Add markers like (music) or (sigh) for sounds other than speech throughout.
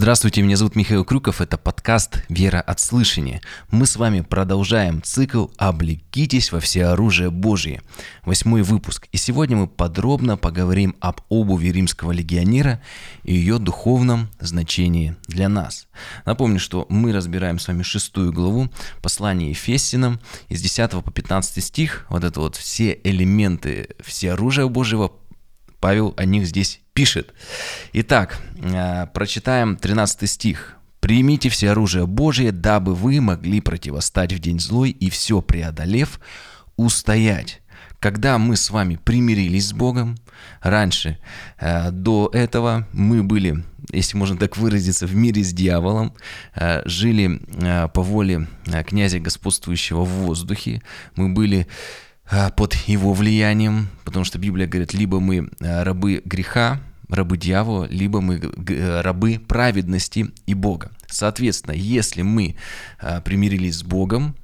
Здравствуйте, меня зовут Михаил Крюков, это подкаст «Вера от слышания». Мы с вами продолжаем цикл «Облекитесь во все оружие Божие». Восьмой выпуск. И сегодня мы подробно поговорим об обуви римского легионера и ее духовном значении для нас. Напомню, что мы разбираем с вами шестую главу послания Ефесинам из 10 по 15 стих. Вот это вот все элементы, все оружия Божьего Павел о них здесь пишет. Итак, э, прочитаем 13 стих. «Примите все оружие Божие, дабы вы могли противостать в день злой и все преодолев, устоять». Когда мы с вами примирились с Богом, раньше, э, до этого мы были, если можно так выразиться, в мире с дьяволом, э, жили по воле князя господствующего в воздухе, мы были под его влиянием, потому что Библия говорит, либо мы а, рабы греха, рабы дьявола, либо мы рабы праведности и Бога. Соответственно, если мы а, примирились с Богом,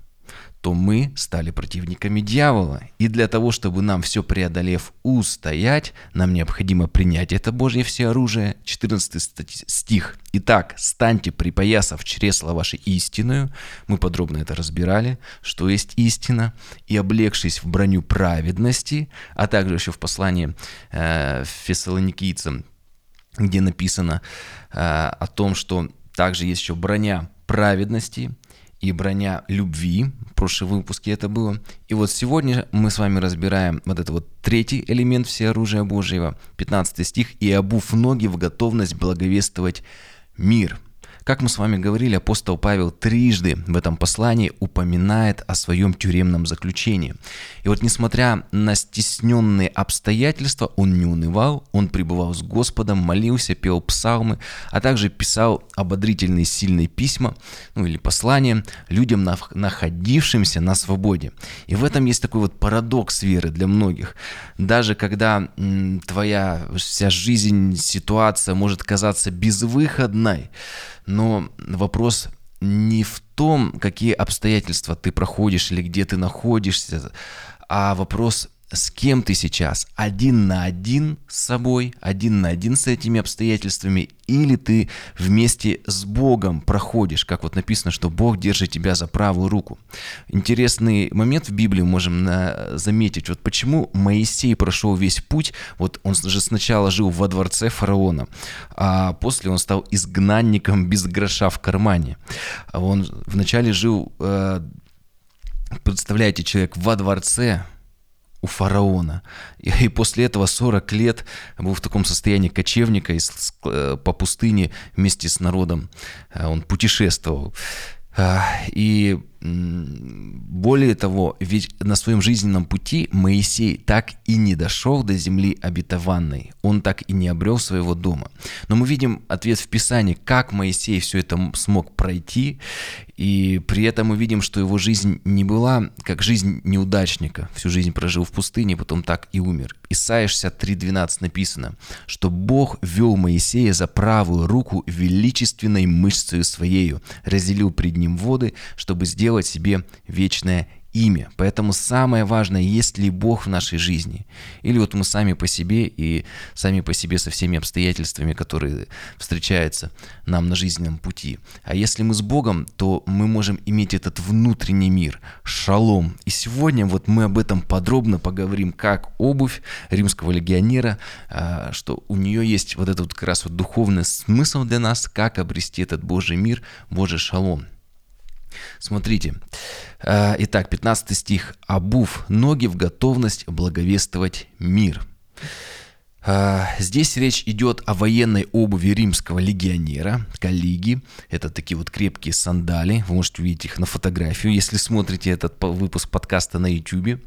то мы стали противниками дьявола. И для того, чтобы нам все преодолев устоять, нам необходимо принять это Божье все оружие. 14 стих. Итак, станьте припоясав чресла вашей истинную. Мы подробно это разбирали, что есть истина. И облегшись в броню праведности, а также еще в послании э, фессалоникийцам, где написано э, о том, что также есть еще броня праведности – и броня любви. В прошлом выпуске это было. И вот сегодня мы с вами разбираем вот этот вот третий элемент всеоружия Божьего, 15 стих, «И обув ноги в готовность благовествовать мир». Как мы с вами говорили, апостол Павел трижды в этом послании упоминает о своем тюремном заключении. И вот несмотря на стесненные обстоятельства, он не унывал, он пребывал с Господом, молился, пел псалмы, а также писал ободрительные сильные письма, ну или послания людям, находившимся на свободе. И в этом есть такой вот парадокс веры для многих. Даже когда м, твоя вся жизнь, ситуация может казаться безвыходной, но вопрос не в том, какие обстоятельства ты проходишь или где ты находишься, а вопрос с кем ты сейчас? Один на один с собой, один на один с этими обстоятельствами, или ты вместе с Богом проходишь, как вот написано, что Бог держит тебя за правую руку. Интересный момент в Библии можем на, заметить, вот почему Моисей прошел весь путь, вот он же сначала жил во дворце фараона, а после он стал изгнанником без гроша в кармане. Он вначале жил, э, представляете, человек во дворце, у фараона. И, и после этого 40 лет был в таком состоянии кочевника и, э, по пустыне вместе с народом. Э, он путешествовал. Э, и более того, ведь на своем жизненном пути Моисей так и не дошел до земли обетованной, он так и не обрел своего дома. Но мы видим ответ в Писании, как Моисей все это смог пройти, и при этом мы видим, что его жизнь не была как жизнь неудачника, всю жизнь прожил в пустыне, потом так и умер. Исайя 63.12 написано, что Бог вел Моисея за правую руку величественной мышцей своею, разделил пред ним воды, чтобы сделать сделать себе вечное имя. Поэтому самое важное, есть ли Бог в нашей жизни. Или вот мы сами по себе и сами по себе со всеми обстоятельствами, которые встречаются нам на жизненном пути. А если мы с Богом, то мы можем иметь этот внутренний мир, шалом. И сегодня вот мы об этом подробно поговорим, как обувь римского легионера, а, что у нее есть вот этот как раз вот духовный смысл для нас, как обрести этот Божий мир, Божий шалом. Смотрите. Э, итак, 15 стих. «Обув ноги в готовность благовествовать мир». Э, здесь речь идет о военной обуви римского легионера, коллеги. Это такие вот крепкие сандали. Вы можете увидеть их на фотографию, если смотрите этот выпуск подкаста на YouTube.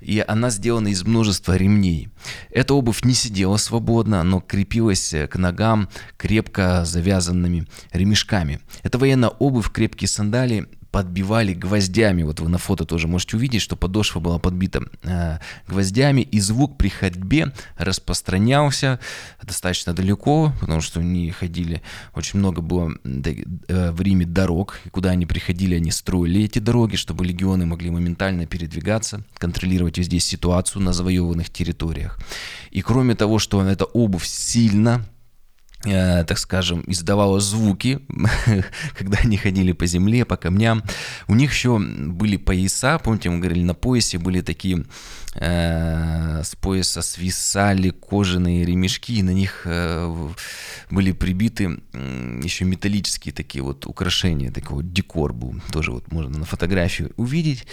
И она сделана из множества ремней. Эта обувь не сидела свободно, но крепилась к ногам крепко завязанными ремешками. Это военная обувь, крепкие сандали подбивали гвоздями. Вот вы на фото тоже можете увидеть, что подошва была подбита э, гвоздями, и звук при ходьбе распространялся достаточно далеко, потому что они ходили, очень много было э, в Риме дорог, и куда они приходили, они строили эти дороги, чтобы легионы могли моментально передвигаться, контролировать везде ситуацию на завоеванных территориях. И кроме того, что эта обувь сильно так скажем, издавала звуки, (laughs) когда они ходили по земле, по камням. У них еще были пояса, помните, мы говорили, на поясе были такие, э, с пояса свисали кожаные ремешки, и на них э, были прибиты э, еще металлические такие вот украшения, такой вот декор был, тоже вот можно на фотографии увидеть.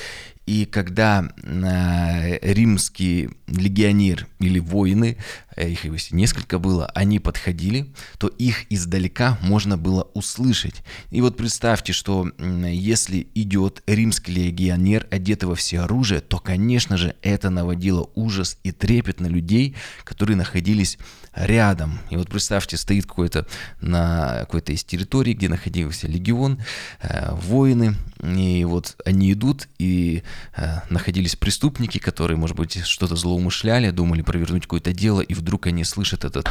И когда э, римский легионер или воины, э, их несколько было, они подходили, то их издалека можно было услышать. И вот представьте, что если идет римский легионер, одетый во все оружие, то, конечно же, это наводило ужас и трепет на людей, которые находились рядом. И вот представьте, стоит какой-то на какой-то из территорий, где находился легион, э, воины, и вот они идут, и э, находились преступники, которые, может быть, что-то злоумышляли, думали провернуть какое-то дело, и вдруг они слышат этот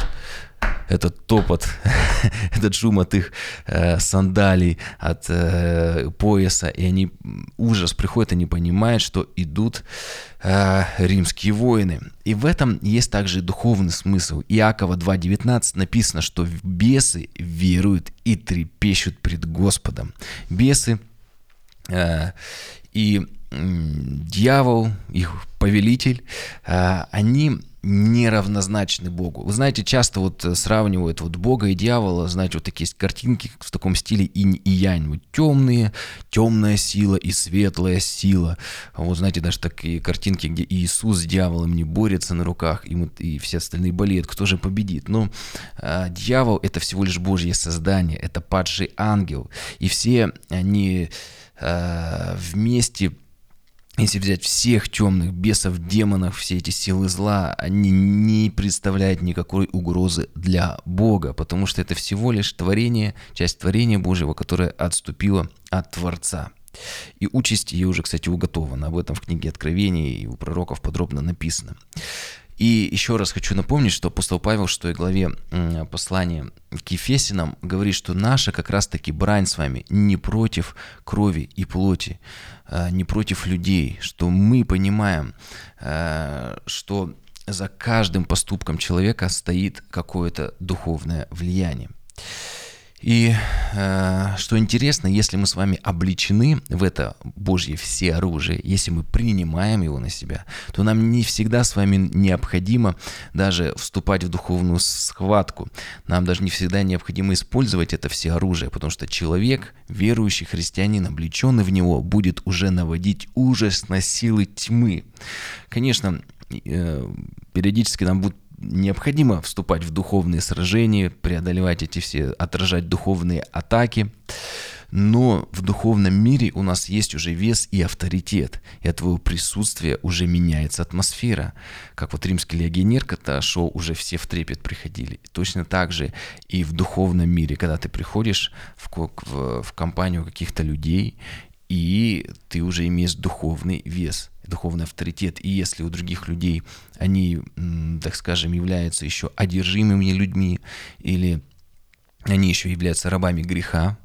этот топот, (laughs) этот шум от их э, сандалий, от э, пояса, и они ужас приходит, они понимают, что идут э, римские воины. И в этом есть также духовный смысл. Иакова 2.19 написано, что бесы веруют и трепещут пред Господом. Бесы и дьявол, их повелитель, э, они неравнозначны Богу. Вы знаете, часто вот э, сравнивают вот Бога и дьявола, знаете, вот такие есть картинки в таком стиле инь и янь, вот темные, темная сила и светлая сила. Вот знаете, даже такие картинки, где Иисус с дьяволом не борется на руках, и, вот, и все остальные болеют, кто же победит. Но э, дьявол это всего лишь Божье создание, это падший ангел, и все они э, вместе если взять всех темных бесов, демонов, все эти силы зла, они не представляют никакой угрозы для Бога, потому что это всего лишь творение, часть творения Божьего, которое отступило от Творца. И участь ее уже, кстати, уготована. Об этом в книге Откровений и у пророков подробно написано. И еще раз хочу напомнить, что апостол Павел в 6 главе послания к Ефесинам говорит, что наша как раз-таки брань с вами не против крови и плоти, а, не против людей, что мы понимаем, а, что за каждым поступком человека стоит какое-то духовное влияние. И э, что интересно, если мы с вами обличены в это Божье все оружие, если мы принимаем его на себя, то нам не всегда с вами необходимо даже вступать в духовную схватку. Нам даже не всегда необходимо использовать это все оружие, потому что человек, верующий христианин, облеченный в него, будет уже наводить ужас на силы тьмы. Конечно, э, периодически нам будут необходимо вступать в духовные сражения, преодолевать эти все, отражать духовные атаки. Но в духовном мире у нас есть уже вес и авторитет, и от твоего присутствия уже меняется атмосфера. Как вот римский легионер, когда шел, уже все в трепет приходили. Точно так же и в духовном мире, когда ты приходишь в, в, в компанию каких-то людей, и ты уже имеешь духовный вес, духовный авторитет. И если у других людей они, так скажем, являются еще одержимыми людьми или они еще являются рабами греха,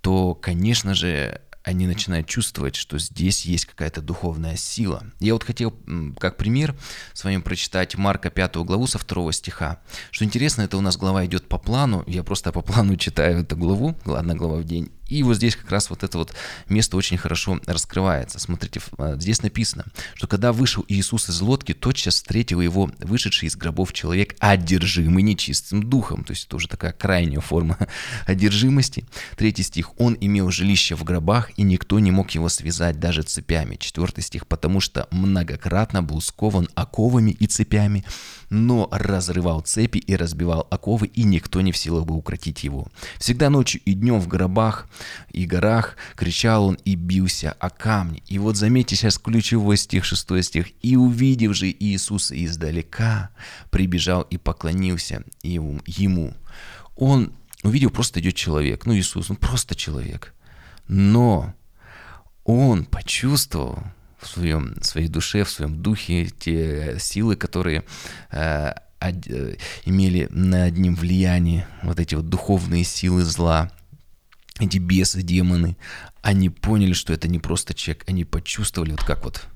то, конечно же, они начинают чувствовать, что здесь есть какая-то духовная сила. Я вот хотел, как пример, с вами прочитать Марка 5 главу со 2 стиха. Что интересно, это у нас глава идет по плану, я просто по плану читаю эту главу, одна глава в день, и вот здесь как раз вот это вот место очень хорошо раскрывается. Смотрите, а, здесь написано, что когда вышел Иисус из лодки, тотчас встретил его вышедший из гробов человек, одержимый нечистым духом. То есть это уже такая крайняя форма (laughs) одержимости. Третий стих. Он имел жилище в гробах, и никто не мог его связать даже цепями. Четвертый стих. Потому что многократно был скован оковами и цепями, но разрывал цепи и разбивал оковы, и никто не в силах бы укротить его. Всегда ночью и днем в гробах и горах кричал он и бился о камни. И вот заметьте сейчас ключевой стих, шестой стих. «И увидев же Иисуса издалека, прибежал и поклонился ему». Он увидел, просто идет человек. Ну, Иисус, он просто человек. Но он почувствовал, в, своем, своей душе, в своем духе те силы, которые э, э, имели над ним влияние, вот эти вот духовные силы зла, эти бесы, демоны, они поняли, что это не просто человек, они почувствовали вот как вот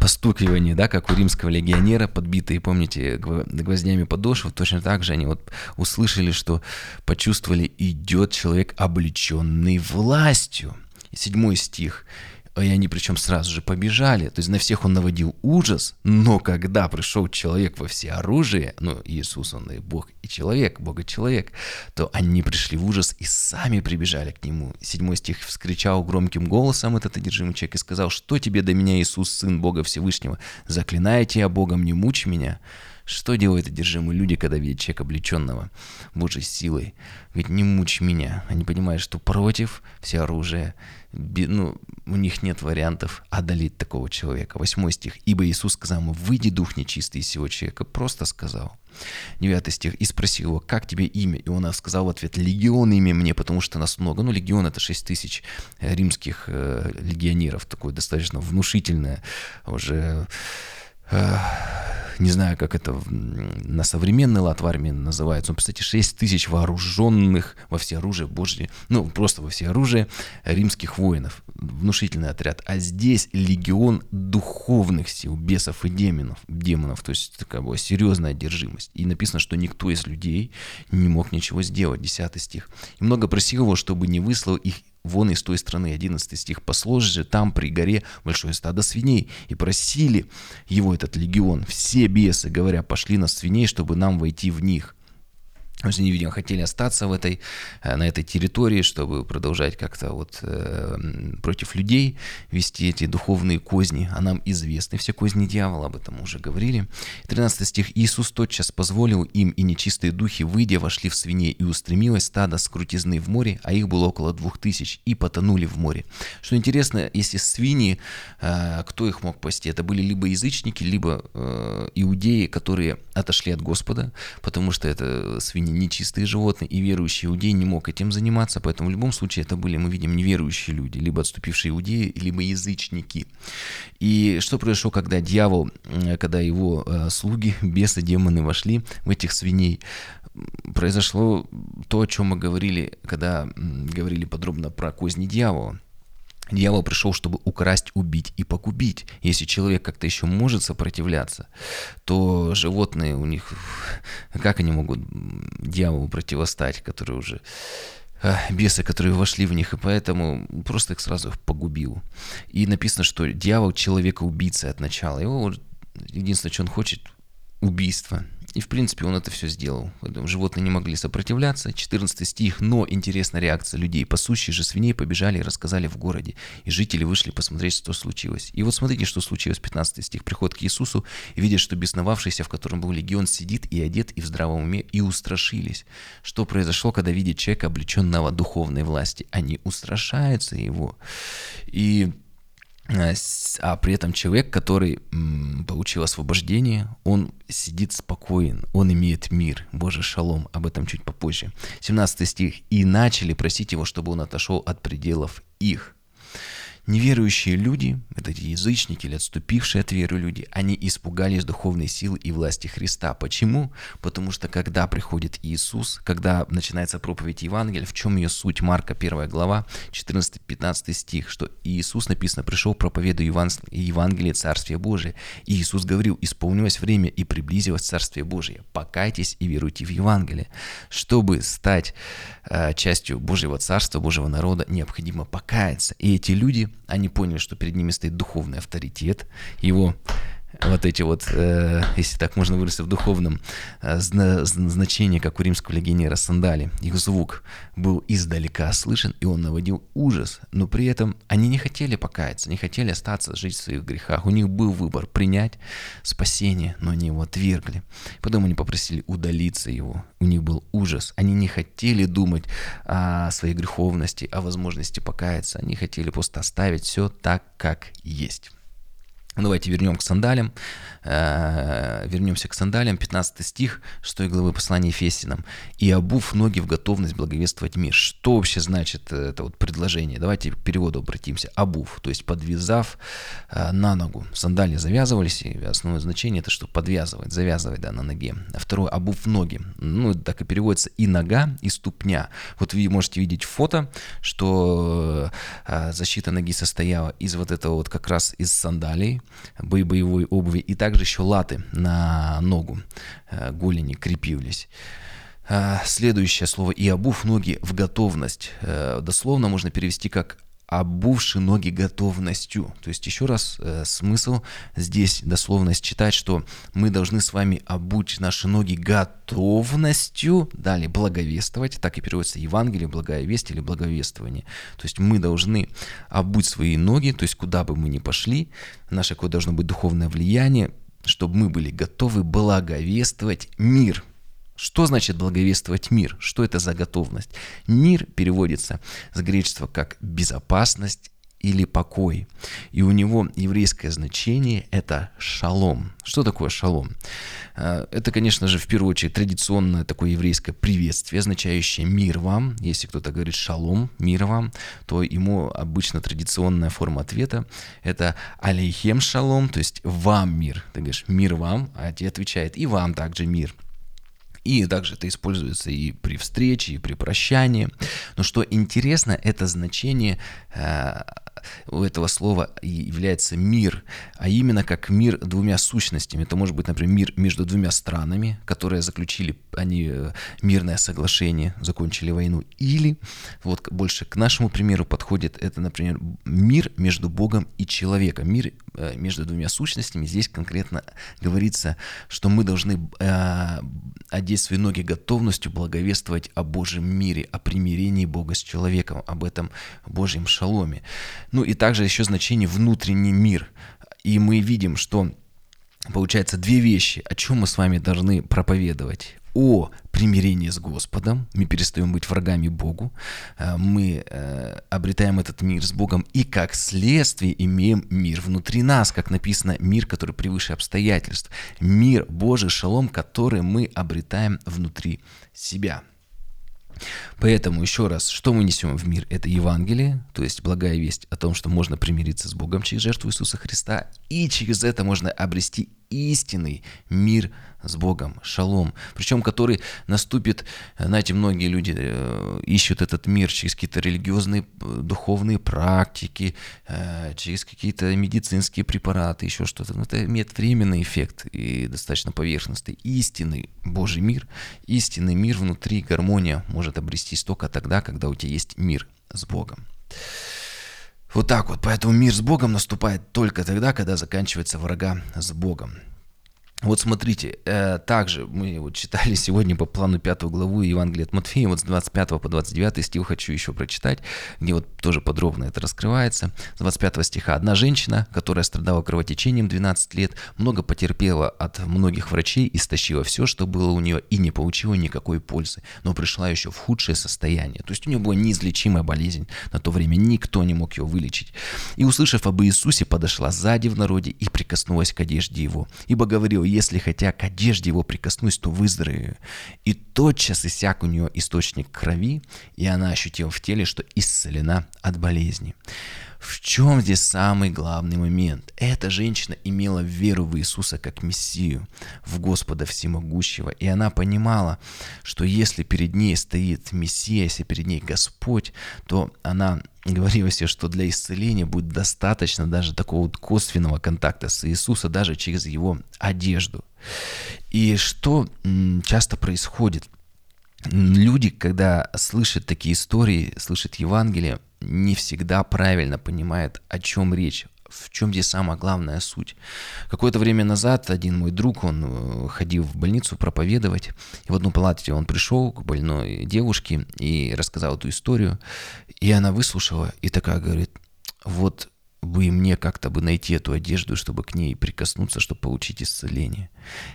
постукивание, да, как у римского легионера, подбитые, помните, гвоздями подошвы, точно так же они вот услышали, что почувствовали, идет человек, облеченный властью. седьмой стих и они причем сразу же побежали. То есть на всех он наводил ужас, но когда пришел человек во все оружие, ну, Иисус, он и Бог, и человек, Бог и человек, то они пришли в ужас и сами прибежали к нему. Седьмой стих вскричал громким голосом этот одержимый человек и сказал, что тебе до меня, Иисус, Сын Бога Всевышнего, заклинаю тебя Богом, не мучь меня. Что делают одержимые люди, когда видят человека, облеченного Божьей силой? Говорит, не мучь меня. Они понимают, что против все оружие, ну, у них нет вариантов одолеть такого человека. Восьмой стих. «Ибо Иисус сказал ему, выйди дух нечистый из сего человека». Просто сказал. Девятый стих. «И спросил его, как тебе имя?» И он сказал в ответ, «Легион имя мне, потому что нас много». Ну, легион — это шесть тысяч римских э, легионеров. Такое достаточно внушительное уже... Не знаю, как это на современный лад в армии называется, но, представьте, 6 тысяч вооруженных во все оружие Божье, ну, просто во все оружие римских воинов. Внушительный отряд. А здесь легион духовных сил, бесов и демонов. демонов то есть такая была серьезная одержимость. И написано, что никто из людей не мог ничего сделать. 10 стих. И много просил его, чтобы не выслал их вон из той страны, 11 стих, же там при горе большое стадо свиней, и просили его этот легион, все бесы, говоря, пошли на свиней, чтобы нам войти в них. То есть они, видимо, хотели остаться в этой, э, на этой территории, чтобы продолжать как-то вот э, против людей вести эти духовные козни. А нам известны все козни дьявола, об этом мы уже говорили. 13 стих. «Иисус тотчас позволил им, и нечистые духи, выйдя, вошли в свиней, и устремилось стадо с крутизны в море, а их было около двух тысяч, и потонули в море». Что интересно, если свиньи, э, кто их мог пасти? Это были либо язычники, либо э, иудеи, которые отошли от Господа, потому что это свиньи они нечистые животные, и верующий иудей не мог этим заниматься, поэтому в любом случае это были, мы видим, неверующие люди, либо отступившие иудеи, либо язычники. И что произошло, когда дьявол, когда его э, слуги, (laughs) бесы, демоны вошли в этих свиней, произошло то, о чем мы говорили, когда говорили подробно про козни дьявола. Дьявол пришел, чтобы украсть, убить и погубить. Если человек как-то еще может сопротивляться, то животные у них, как они могут дьяволу противостать, который уже бесы, которые вошли в них, и поэтому просто их сразу погубил. И написано, что дьявол человека-убийца от начала. Его единственное, что он хочет, убийство – и, в принципе, он это все сделал. Животные не могли сопротивляться. 14 стих. Но интересная реакция людей. Пасущие же свиней побежали и рассказали в городе. И жители вышли посмотреть, что случилось. И вот смотрите, что случилось. 15 стих. Приход к Иисусу и видят, что бесновавшийся, в котором был легион, сидит и одет, и в здравом уме, и устрашились. Что произошло, когда видят человека, облеченного духовной власти? Они устрашаются его. И Э, а при этом человек, который получил освобождение, он сидит спокоен, он имеет мир, Боже шалом, об этом чуть попозже. 17 стих. «И начали просить его, чтобы он отошел от пределов их». Неверующие люди, это язычники или отступившие от веры люди, они испугались духовной силы и власти Христа. Почему? Потому что когда приходит Иисус, когда начинается проповедь Евангелия, в чем ее суть? Марка 1 глава, 14-15 стих, что Иисус, написано, пришел проповедуя Евангелие Царствия Божия. И Иисус говорил, исполнилось время и приблизилось Царствие Божие. Покайтесь и веруйте в Евангелие. Чтобы стать э, частью Божьего Царства, Божьего народа, необходимо покаяться. И эти люди, они поняли, что перед ними стоит духовный авторитет, его вот эти вот, э, если так можно выразиться в духовном э, зна- значении, как у римского легионера сандали, их звук был издалека слышен, и он наводил ужас, но при этом они не хотели покаяться, не хотели остаться жить в своих грехах. У них был выбор принять спасение, но они его отвергли. Потом они попросили удалиться его. У них был ужас. Они не хотели думать о своей греховности, о возможности покаяться. Они хотели просто оставить все так, как есть. Давайте вернем к сандалям. Э, вернемся к сандалям. 15 стих 6 главы послания Ефесиным. «И обув ноги в готовность благовествовать мир». Что вообще значит это вот предложение? Давайте к переводу обратимся. Обув, то есть подвязав э, на ногу. Сандали завязывались, и основное значение это что подвязывать, завязывать да, на ноге. А второе, обув ноги. Ну, так и переводится и нога, и ступня. Вот вы можете видеть фото, что э, защита ноги состояла из вот этого вот как раз из сандалий, боевой обуви, и также еще латы на ногу, э, голени крепились. Э, следующее слово «и обув ноги в готовность». Э, дословно можно перевести как обувши ноги готовностью. То есть еще раз смысл здесь дословно считать, что мы должны с вами обуть наши ноги готовностью, далее благовествовать, так и переводится Евангелие, благая весть или благовествование. То есть мы должны обуть свои ноги, то есть куда бы мы ни пошли, наше какое должно быть духовное влияние, чтобы мы были готовы благовествовать мир – что значит благовествовать мир? Что это за готовность? Мир переводится с греческого как безопасность или покой. И у него еврейское значение – это шалом. Что такое шалом? А, это, конечно же, в первую очередь традиционное такое еврейское приветствие, означающее «мир вам». Если кто-то говорит «шалом», «мир вам», то ему обычно традиционная форма ответа – это «алейхем шалом», то есть «вам мир». Ты говоришь «мир вам», а тебе отвечает «и вам также мир». И также это используется и при встрече, и при прощании. Но что интересно, это значение э, у этого слова является мир, а именно как мир двумя сущностями. Это может быть, например, мир между двумя странами, которые заключили они э, мирное соглашение, закончили войну. Или, вот больше к нашему примеру подходит, это, например, мир между Богом и человеком. Мир э, между двумя сущностями. Здесь конкретно говорится, что мы должны э, одеть свои ноги готовностью благовествовать о Божьем мире, о примирении Бога с человеком, об этом Божьем шаломе. Ну и также еще значение внутренний мир. И мы видим, что получается две вещи, о чем мы с вами должны проповедовать о примирении с Господом, мы перестаем быть врагами Богу, э, мы э, обретаем этот мир с Богом и как следствие имеем мир внутри нас, как написано, мир, который превыше обстоятельств, мир Божий, шалом, который мы обретаем внутри себя. Поэтому еще раз, что мы несем в мир? Это Евангелие, то есть благая весть о том, что можно примириться с Богом через жертву Иисуса Христа, и через это можно обрести истинный мир с Богом, шалом, причем который наступит, знаете, многие люди э, ищут этот мир через какие-то религиозные, э, духовные практики, э, через какие-то медицинские препараты, еще что-то. Но это имеет временный эффект и достаточно поверхностный. Истинный Божий мир, истинный мир внутри, гармония может обрестись только тогда, когда у тебя есть мир с Богом. Вот так вот. Поэтому мир с Богом наступает только тогда, когда заканчивается врага с Богом. Вот смотрите, э, также мы вот читали (laughs) сегодня по плану пятую главу Евангелия от Матфея, вот с 25 по 29 стих хочу еще прочитать, где вот тоже подробно это раскрывается. С 25 стиха. «Одна женщина, которая страдала кровотечением 12 лет, много потерпела от многих врачей, истощила все, что было у нее, и не получила никакой пользы, но пришла еще в худшее состояние». То есть у нее была неизлечимая болезнь, на то время никто не мог ее вылечить. «И, услышав об Иисусе, подошла сзади в народе и прикоснулась к одежде его, ибо говорил, если хотя к одежде его прикоснусь, то выздоровею. И тотчас иссяк у нее источник крови, и она ощутила в теле, что исцелена от болезни. В чем здесь самый главный момент? Эта женщина имела веру в Иисуса как Мессию, в Господа Всемогущего, и она понимала, что если перед ней стоит Мессия, если перед ней Господь, то она говорила себе, что для исцеления будет достаточно даже такого вот косвенного контакта с Иисусом, даже через его одежду. И что часто происходит? Люди, когда слышат такие истории, слышат Евангелие, не всегда правильно понимает, о чем речь, в чем здесь самая главная суть. Какое-то время назад один мой друг, он э, ходил в больницу проповедовать, и в одну палате он пришел к больной девушке и рассказал эту историю, и она выслушала и такая говорит, вот бы мне как-то бы найти эту одежду, чтобы к ней прикоснуться, чтобы получить исцеление.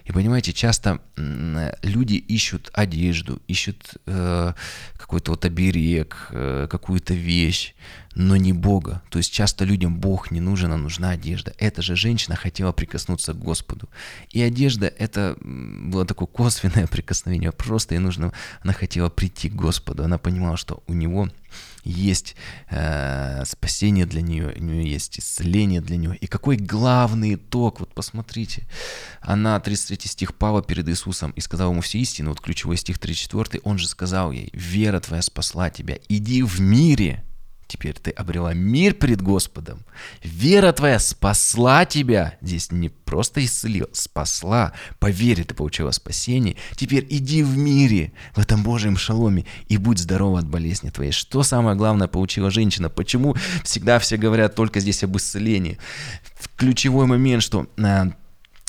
И понимаете, часто люди ищут одежду, ищут э, какой-то вот оберег, э, какую-то вещь, но не Бога. То есть часто людям Бог не нужен, а нужна одежда. Эта же женщина хотела прикоснуться к Господу. И одежда это было такое косвенное (laughs) прикосновение. Просто ей нужно, она хотела прийти к Господу. Она понимала, что у него есть э, спасение для нее, у нее есть исцеление для нее. И какой главный итог, вот посмотрите. Она, 33 стих Павла перед Иисусом, и сказал ему все истины, вот ключевой стих 34, он же сказал ей, вера твоя спасла тебя, иди в мире, Теперь ты обрела мир перед Господом. Вера твоя спасла тебя. Здесь не просто исцелила, спасла. По вере ты получила спасение. Теперь иди в мире, в этом Божьем шаломе, и будь здорова от болезни твоей. Что самое главное получила женщина? Почему всегда все говорят только здесь об исцелении? Ключевой момент, что а,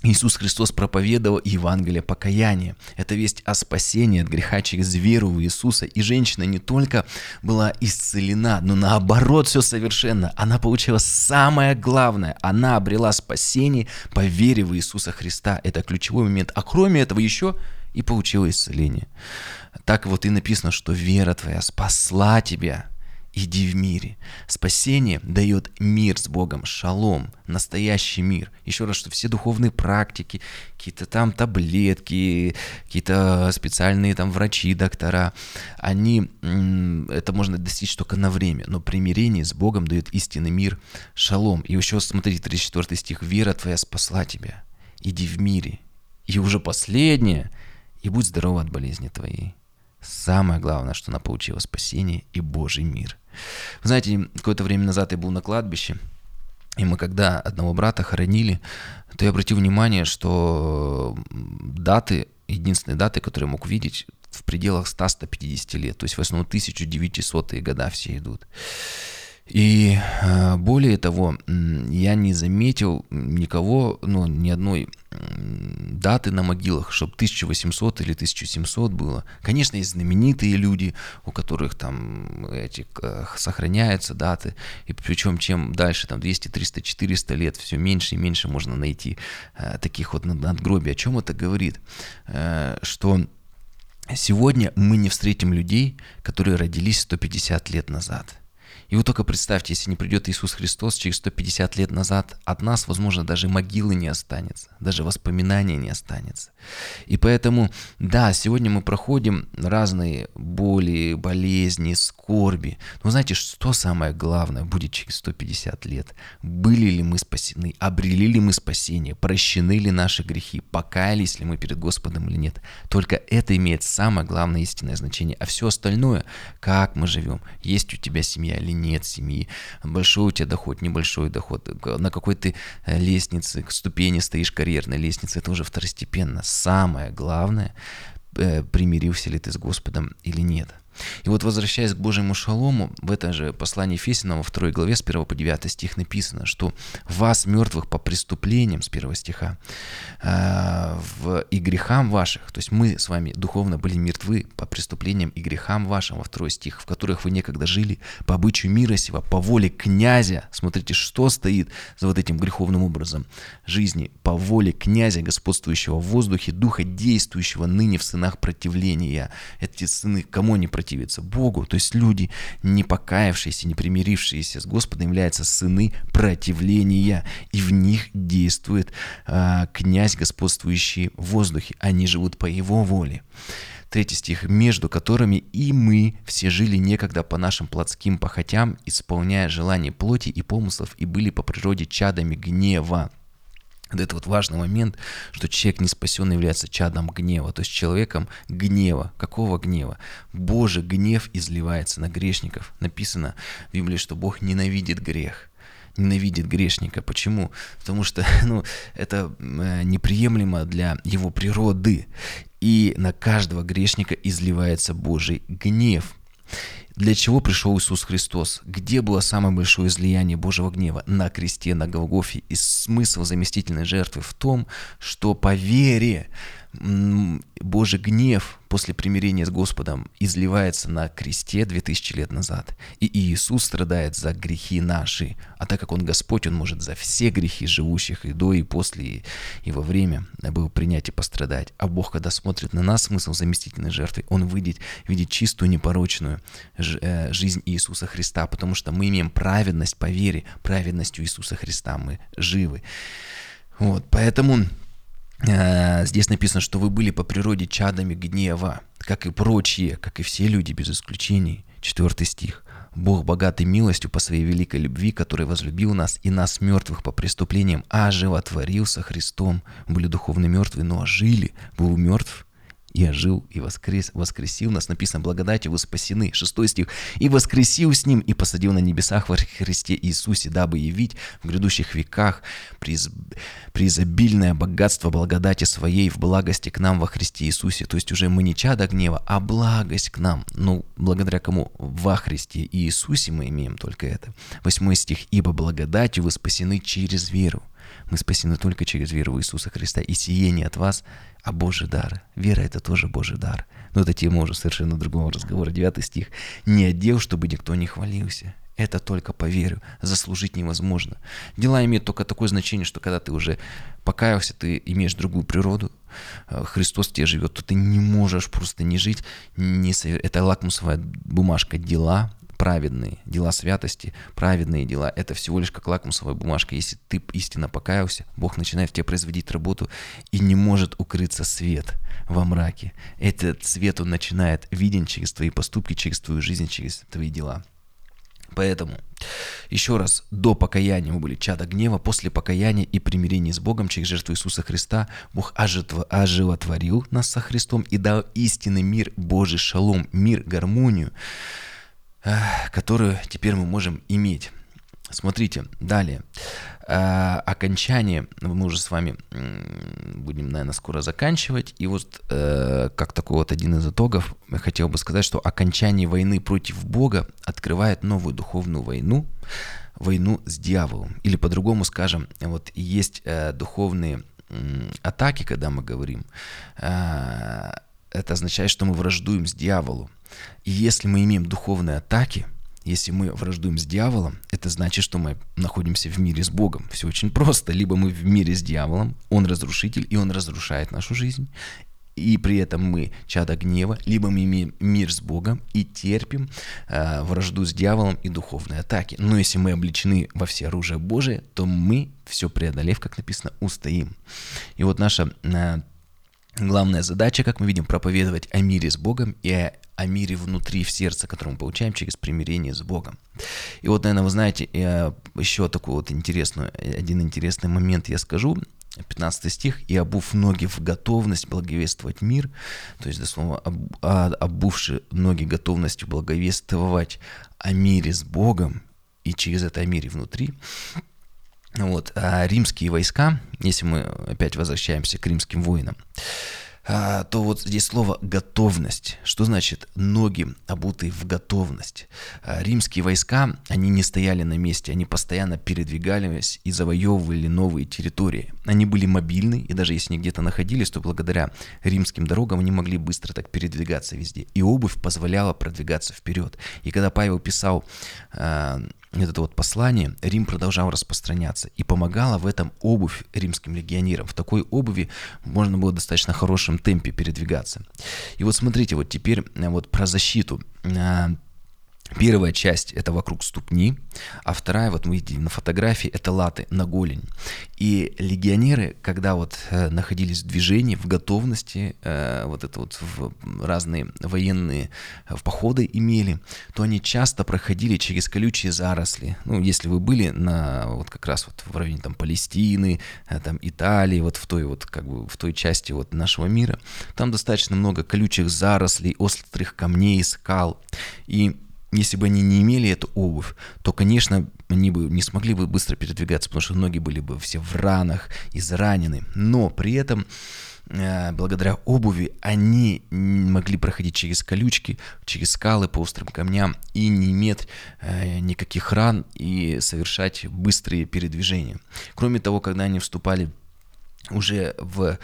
Иисус Христос проповедовал Евангелие покаяния. Это весть о спасении от греха через веру в Иисуса. И женщина не только была исцелена, но наоборот все совершенно. Она получила самое главное. Она обрела спасение по вере в Иисуса Христа. Это ключевой момент. А кроме этого еще и получила исцеление. Так вот и написано, что вера твоя спасла тебя иди в мире. Спасение дает мир с Богом, шалом, настоящий мир. Еще раз, что все духовные практики, какие-то там таблетки, какие-то специальные там врачи, доктора, они, это можно достичь только на время, но примирение с Богом дает истинный мир, шалом. И еще смотрите, 34 стих, «Вера твоя спасла тебя, иди в мире». И уже последнее, «И будь здорова от болезни твоей». Самое главное, что она получила спасение и Божий мир. Вы знаете, какое-то время назад я был на кладбище, и мы когда одного брата хоронили, то я обратил внимание, что даты, единственные даты, которые я мог видеть, в пределах 100-150 лет. То есть в основном 1900-е года все идут. И э, более того, я не заметил никого, ну, ни одной даты на могилах, чтобы 1800 или 1700 было. Конечно, есть знаменитые люди, у которых там эти сохраняются даты, и причем чем дальше, там 200, 300, 400 лет, все меньше и меньше можно найти э, таких вот надгробий. О чем это говорит? Э, что сегодня мы не встретим людей, которые родились 150 лет назад – и вы только представьте, если не придет Иисус Христос через 150 лет назад, от нас, возможно, даже могилы не останется, даже воспоминания не останется. И поэтому, да, сегодня мы проходим разные боли, болезни, скорби. Но знаете, что самое главное будет через 150 лет? Были ли мы спасены? Обрели ли мы спасение? Прощены ли наши грехи? Покаялись ли мы перед Господом или нет? Только это имеет самое главное истинное значение. А все остальное, как мы живем, есть у тебя семья или нет семьи, большой у тебя доход, небольшой доход, на какой ты э, лестнице, ступени стоишь карьерной лестнице, это уже второстепенно. Самое главное, э, примирился ли ты с Господом или нет. И вот возвращаясь к Божьему шалому, в это же послании Фесиного, во второй главе с 1 по 9 стих написано, что вас, мертвых по преступлениям, с 1 стиха, э, в, и грехам ваших, то есть мы с вами духовно были мертвы по преступлениям и грехам вашим, во второй стих, в которых вы некогда жили, по обычаю мира сего, по воле князя, смотрите, что стоит за вот этим греховным образом жизни, по воле князя, господствующего в воздухе, духа действующего ныне в сынах противления. Эти сыны кому они противятся? Противятся Богу. То есть люди, не покаявшиеся, не примирившиеся с Господом, являются сыны противления. И в них действует э, князь, господствующий в воздухе. Они живут по его воле. Третий стих. «Между которыми и мы все жили некогда по нашим плотским похотям, исполняя желания плоти и помыслов, и были по природе чадами гнева». Вот это вот важный момент, что человек не спасен является чадом гнева, то есть человеком гнева. Какого гнева? Божий гнев изливается на грешников. Написано в Библии, что Бог ненавидит грех ненавидит грешника. Почему? Потому что (laughs) ну, это э, неприемлемо для его природы. И на каждого грешника изливается Божий гнев. Для чего пришел Иисус Христос? Где было самое большое излияние Божьего гнева? На кресте, на Голгофе. И смысл заместительной жертвы в том, что по вере Божий гнев после примирения с Господом изливается на кресте 2000 лет назад. И Иисус страдает за грехи наши. А так как Он Господь, Он может за все грехи живущих и до, и после, и, и во время был принять и пострадать. А Бог, когда смотрит на нас, смысл заместительной жертвы, Он видит, видит чистую, непорочную э, жизнь Иисуса Христа, потому что мы имеем праведность по вере, праведностью Иисуса Христа мы живы. Вот, поэтому здесь написано, что вы были по природе чадами гнева, как и прочие, как и все люди без исключений. Четвертый стих. Бог богатый милостью по своей великой любви, который возлюбил нас и нас мертвых по преступлениям, оживотворился Христом. Были духовно мертвы, но ожили. Был мертв и ожил, и воскрес, воскресил нас. Написано, благодатью вы спасены. Шестой стих. И воскресил с ним, и посадил на небесах во Христе Иисусе, дабы явить в грядущих веках приз, преизобильное богатство благодати своей в благости к нам во Христе Иисусе. То есть уже мы не чада гнева, а благость к нам. Ну, благодаря кому? Во Христе Иисусе мы имеем только это. Восьмой стих. Ибо благодатью вы спасены через веру. Мы спасены только через веру в Иисуса Христа. И сие не от вас, а Божий дар. Вера — это тоже Божий дар. Но это тема уже совершенно другого разговора. Девятый стих. «Не отдел, чтобы никто не хвалился». Это только по вере. Заслужить невозможно. Дела имеют только такое значение, что когда ты уже покаялся, ты имеешь другую природу, э, Христос тебе живет, то ты не можешь просто не жить. Не... Это лакмусовая бумажка. Дела, праведные, дела святости, праведные дела, это всего лишь как лакмусовая бумажка. Если ты истинно покаялся, Бог начинает в тебе производить работу, и не может укрыться свет во мраке. Этот свет, он начинает виден через твои поступки, через твою жизнь, через твои дела. Поэтому, еще раз, до покаяния мы были чада гнева, после покаяния и примирения с Богом через жертву Иисуса Христа Бог оживотворил нас со Христом и дал истинный мир Божий шалом, мир, гармонию, которую теперь мы можем иметь. Смотрите, далее. Э, окончание, мы уже с вами будем, наверное, скоро заканчивать. И вот э, как такой вот один из итогов, я хотел бы сказать, что окончание войны против Бога открывает новую духовную войну, войну с дьяволом. Или по-другому скажем, вот есть э, духовные атаки, когда мы говорим, это означает, что мы враждуем с дьяволом. И если мы имеем духовные атаки, если мы враждуем с дьяволом, это значит, что мы находимся в мире с Богом. Все очень просто. Либо мы в мире с дьяволом, он разрушитель, и он разрушает нашу жизнь, и при этом мы чада гнева, либо мы имеем мир с Богом и терпим э, вражду с дьяволом и духовные атаки. Но если мы обличены во все оружие Божие, то мы, все преодолев, как написано, устоим. И вот наша э, главная задача, как мы видим, проповедовать о мире с Богом и о о мире внутри, в сердце, который мы получаем через примирение с Богом. И вот, наверное, вы знаете, еще такой вот интересный, один интересный момент я скажу. 15 стих, «И обув ноги в готовность благовествовать мир», то есть, дословно, а, обувши ноги готовностью благовествовать о мире с Богом и через это о мире внутри, вот, а римские войска, если мы опять возвращаемся к римским воинам, то вот здесь слово «готовность». Что значит «ноги, обутые в готовность»? А, римские войска, они не стояли на месте, они постоянно передвигались и завоевывали новые территории. Они были мобильны, и даже если они где-то находились, то благодаря римским дорогам они могли быстро так передвигаться везде. И обувь позволяла продвигаться вперед. И когда Павел писал а, это вот послание, Рим продолжал распространяться. И помогала в этом обувь римским легионерам. В такой обуви можно было достаточно хорошем темпе передвигаться. И вот смотрите, вот теперь э, вот про защиту. Э, Первая часть это вокруг ступни, а вторая, вот мы видели на фотографии, это латы на голень. И легионеры, когда вот э, находились в движении, в готовности, э, вот это вот в разные военные в походы имели, то они часто проходили через колючие заросли. Ну, если вы были на вот как раз вот в районе там Палестины, э, там Италии, вот в той вот как бы в той части вот нашего мира, там достаточно много колючих зарослей, острых камней, скал. И если бы они не имели эту обувь, то, конечно, они бы не смогли бы быстро передвигаться, потому что ноги были бы все в ранах, изранены. Но при этом э, благодаря обуви они могли проходить через колючки, через скалы по острым камням и не иметь э, никаких ран и совершать быстрые передвижения. Кроме того, когда они вступали уже в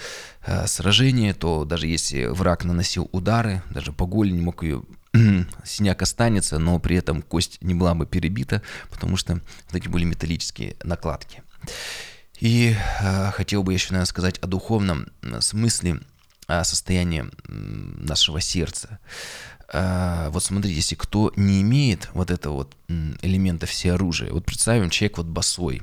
э, сражение, то даже если враг наносил удары, даже по голени мог ее (clears throat) синяк останется, но при этом кость не была бы перебита, потому что вот эти были металлические накладки. И э, хотел бы еще, наверное, сказать о духовном смысле, о состоянии нашего сердца. А, вот смотрите, если кто не имеет вот этого вот элемента всеоружия, вот представим, человек вот босой,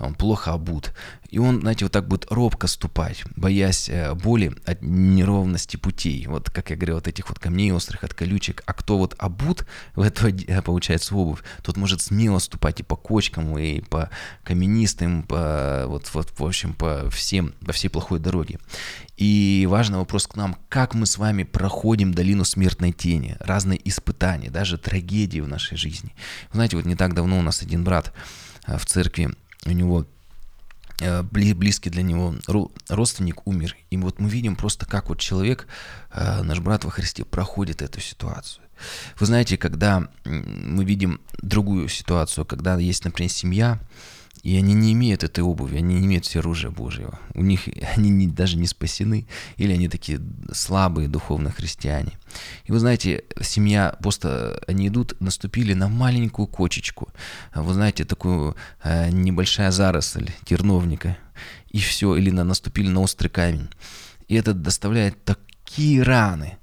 он плохо обут, и он, знаете, вот так будет робко ступать, боясь э, боли от неровности путей, вот как я говорил, вот этих вот камней острых, от колючек, а кто вот обут в эту, получается, обувь, тот может смело ступать и по кочкам, и по каменистым, по, вот, вот, в общем, по всем, по всей плохой дороге. И важный вопрос к нам, как мы с вами проходим долину смертной тени, разные испытания, даже трагедии в нашей жизни. Знаете, вот не так давно у нас один брат э, в церкви, у него э, близкий для него родственник умер. И вот мы видим просто, как вот человек, э, наш брат во Христе, проходит эту ситуацию. Вы знаете, когда мы видим другую ситуацию, когда есть, например, семья, и они не имеют этой обуви, они не имеют все оружия Божьего. У них (laughs) они не, даже не спасены, или они такие слабые духовно христиане. И вы знаете, семья, просто они идут, наступили на маленькую кочечку. Вы знаете, такую э, небольшая заросль терновника. И все, или на, наступили на острый камень. И это доставляет такие раны,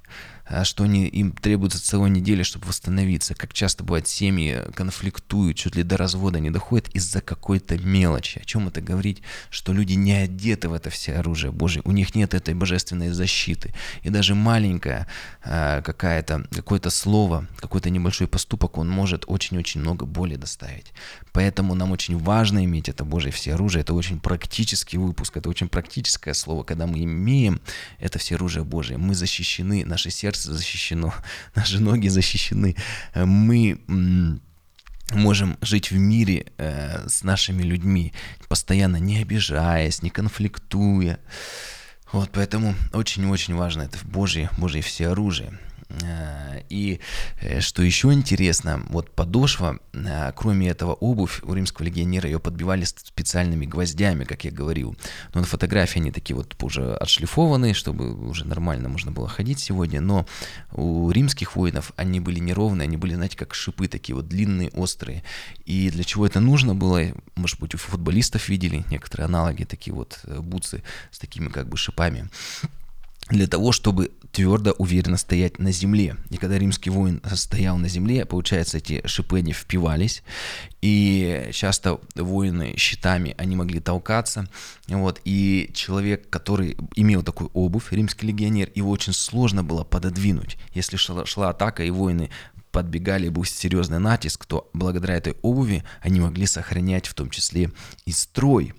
что они, им требуется целая неделя, чтобы восстановиться. Как часто бывает, семьи конфликтуют, чуть ли до развода не доходят из-за какой-то мелочи. О чем это говорить? Что люди не одеты в это все оружие Божие, у них нет этой божественной защиты. И даже маленькое а, какая-то, какое-то слово, какой-то небольшой поступок, он может очень-очень много боли доставить. Поэтому нам очень важно иметь это Божие все оружие. Это очень практический выпуск, это очень практическое слово. Когда мы имеем это все оружие Божие, мы защищены, наше сердце сердце защищено, (laughs) наши ноги защищены. Мы можем жить в мире э, с нашими людьми, постоянно не обижаясь, не конфликтуя. Вот, поэтому очень-очень важно это Божье, Божье всеоружие. Э, и э, что еще интересно, вот подошва, э, кроме этого обувь у римского легионера ее подбивали специальными гвоздями, как я говорил. Но на фотографии они такие вот уже отшлифованные, чтобы уже нормально можно было ходить сегодня. Но у римских воинов они были неровные, они были, знаете, как шипы такие вот длинные, острые. И для чего это нужно было, может быть, у футболистов видели некоторые аналоги, такие вот бутсы с такими как бы шипами для того, чтобы твердо, уверенно стоять на земле. И когда римский воин стоял на земле, получается, эти шипы не впивались, и часто воины щитами, они могли толкаться, вот, и человек, который имел такую обувь, римский легионер, его очень сложно было пододвинуть. Если шла, шла атака, и воины подбегали, был серьезный натиск, то благодаря этой обуви они могли сохранять в том числе и строй.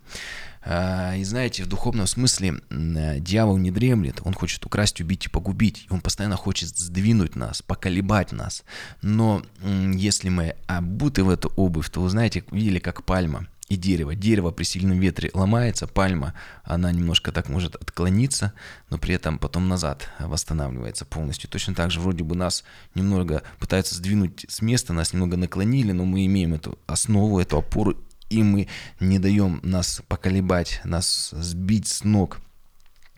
А, и знаете, в духовном смысле э, дьявол не дремлет, он хочет украсть, убить и погубить. Он постоянно хочет сдвинуть нас, поколебать нас. Но если мы обуты в эту обувь, то вы знаете, видели, как пальма и дерево. Дерево при сильном ветре ломается, пальма, она немножко так может отклониться, но при этом потом назад восстанавливается полностью. Точно так же вроде бы нас немного пытаются сдвинуть с места, нас немного наклонили, но мы имеем эту основу, эту опору и мы не даем нас поколебать, нас сбить с ног.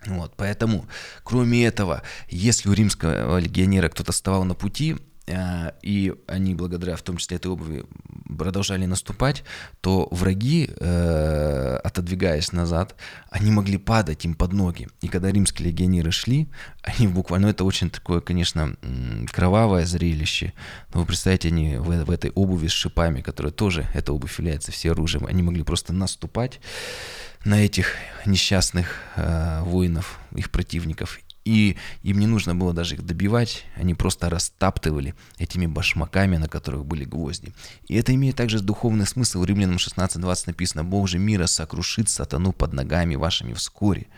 Вот, поэтому, кроме этого, если у римского легионера кто-то вставал на пути, и они благодаря в том числе этой обуви продолжали наступать, то враги, э, отодвигаясь назад, они могли падать им под ноги. И когда римские легионеры шли, они буквально, ну это очень такое, конечно, кровавое зрелище. Но вы представляете, они в, в этой обуви с шипами, которая тоже, эта обувь является все оружием, они могли просто наступать на этих несчастных э, воинов, их противников, и им не нужно было даже их добивать, они просто растаптывали этими башмаками, на которых были гвозди. И это имеет также духовный смысл. В Римлянам 16.20 написано «Бог же мира сокрушит сатану под ногами вашими вскоре».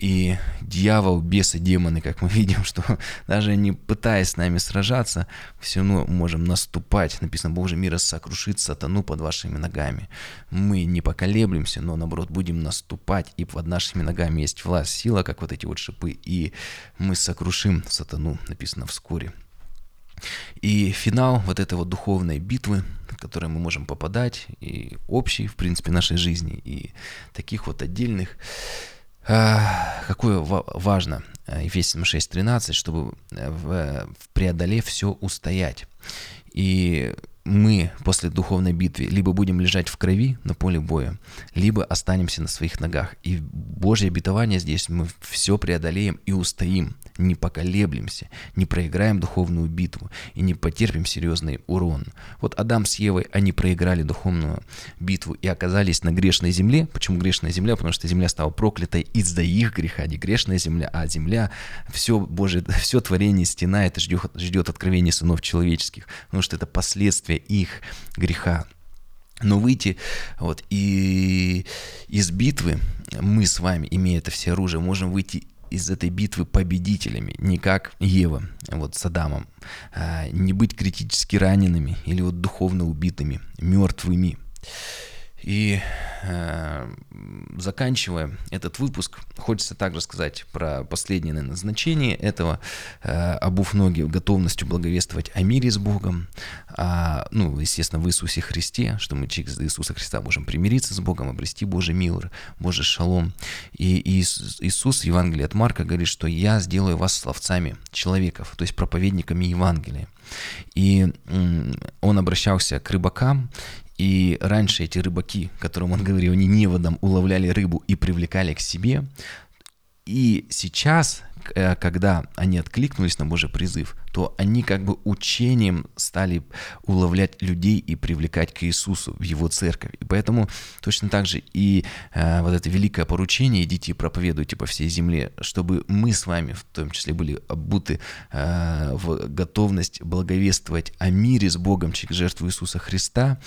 И дьявол, бесы, демоны, как мы (laughs) видим, что даже не пытаясь с нами сражаться, все равно можем наступать. Написано, Божий мир сокрушит сатану под вашими ногами. Мы не поколеблемся, но наоборот будем наступать, и под нашими ногами есть власть, сила, как вот эти вот шипы, и мы сокрушим сатану, написано вскоре. И финал вот этой вот духовной битвы, в которой мы можем попадать, и общей, в принципе, нашей жизни, и таких вот отдельных, Какое важно э, Ефесянам 6.13, чтобы э, преодолев все устоять. И мы после духовной битвы либо будем лежать в крови на поле боя, либо останемся на своих ногах. И Божье обетование здесь мы все преодолеем и устоим. Не поколеблемся, не проиграем духовную битву и не потерпим серьезный урон. Вот Адам с Евой, они проиграли духовную битву и оказались на грешной земле. Почему грешная земля? Потому что земля стала проклятой из-за их греха, не грешная земля, а земля, все Божие, (laughs) все творение стенает и ждет, ждет откровения сынов человеческих, потому что это последствия их греха. Но выйти вот, и из битвы мы с вами, имея это все оружие, можем выйти из этой битвы победителями, не как Ева вот с Адамом, а, не быть критически ранеными или вот духовно убитыми, мертвыми. И э, заканчивая этот выпуск, хочется также сказать про последнее наверное, значение этого, э, обув ноги готовностью благовествовать о мире с Богом, а, ну, естественно, в Иисусе Христе, что мы через Иисуса Христа можем примириться с Богом, обрести Божий мир, Божий шалом. И Иисус в Евангелии от Марка говорит, что «я сделаю вас словцами человеков», то есть проповедниками Евангелия. И он обращался к рыбакам, и раньше эти рыбаки, которым он говорил, они неводом уловляли рыбу и привлекали к себе. И сейчас, э, когда они откликнулись на Божий призыв, то они как бы учением стали уловлять людей и привлекать к Иисусу в Его церковь. И поэтому точно так же и э, вот это великое поручение «идите и проповедуйте по всей земле», чтобы мы с вами в том числе были обуты э, в готовность благовествовать о мире с Богом через жертву Иисуса Христа,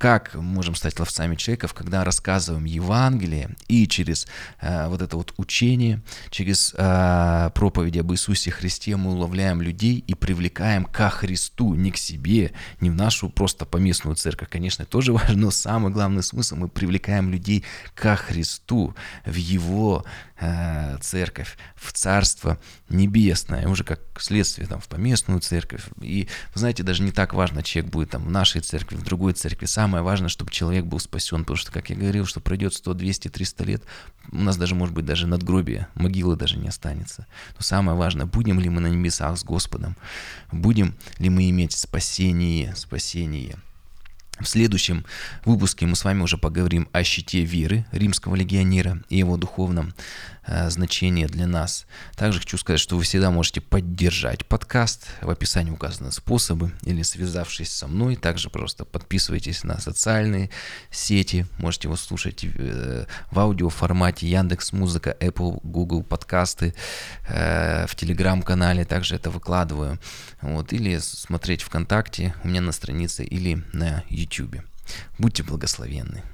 как можем стать ловцами человеков, когда рассказываем Евангелие и через э, вот это вот учение, через э, проповеди об Иисусе Христе мы уловляем людей и привлекаем ко Христу, не к себе, не в нашу просто поместную церковь, конечно, тоже (laughs) важно, но самый главный смысл, мы привлекаем людей ко Христу, в Его э, церковь, в Царство Небесное, уже как следствие там в поместную церковь. И, знаете, даже не так важно, человек будет там в нашей церкви, в другой церкви, сам самое важное, чтобы человек был спасен, потому что, как я говорил, что пройдет 100, 200, 300 лет, у нас даже, может быть, даже надгробие, могилы даже не останется. Но самое важное, будем ли мы на небесах с Господом, будем ли мы иметь спасение, спасение. В следующем выпуске мы с вами уже поговорим о щите веры римского легионера и его духовном э, значении для нас. Также хочу сказать, что вы всегда можете поддержать подкаст. В описании указаны способы или связавшись со мной. Также просто подписывайтесь на социальные сети. Можете его слушать э, в аудиоформате Яндекс Музыка, Apple, Google подкасты, э, в Телеграм-канале. Также это выкладываю. Вот, или смотреть ВКонтакте у меня на странице или на YouTube. Будьте благословенны.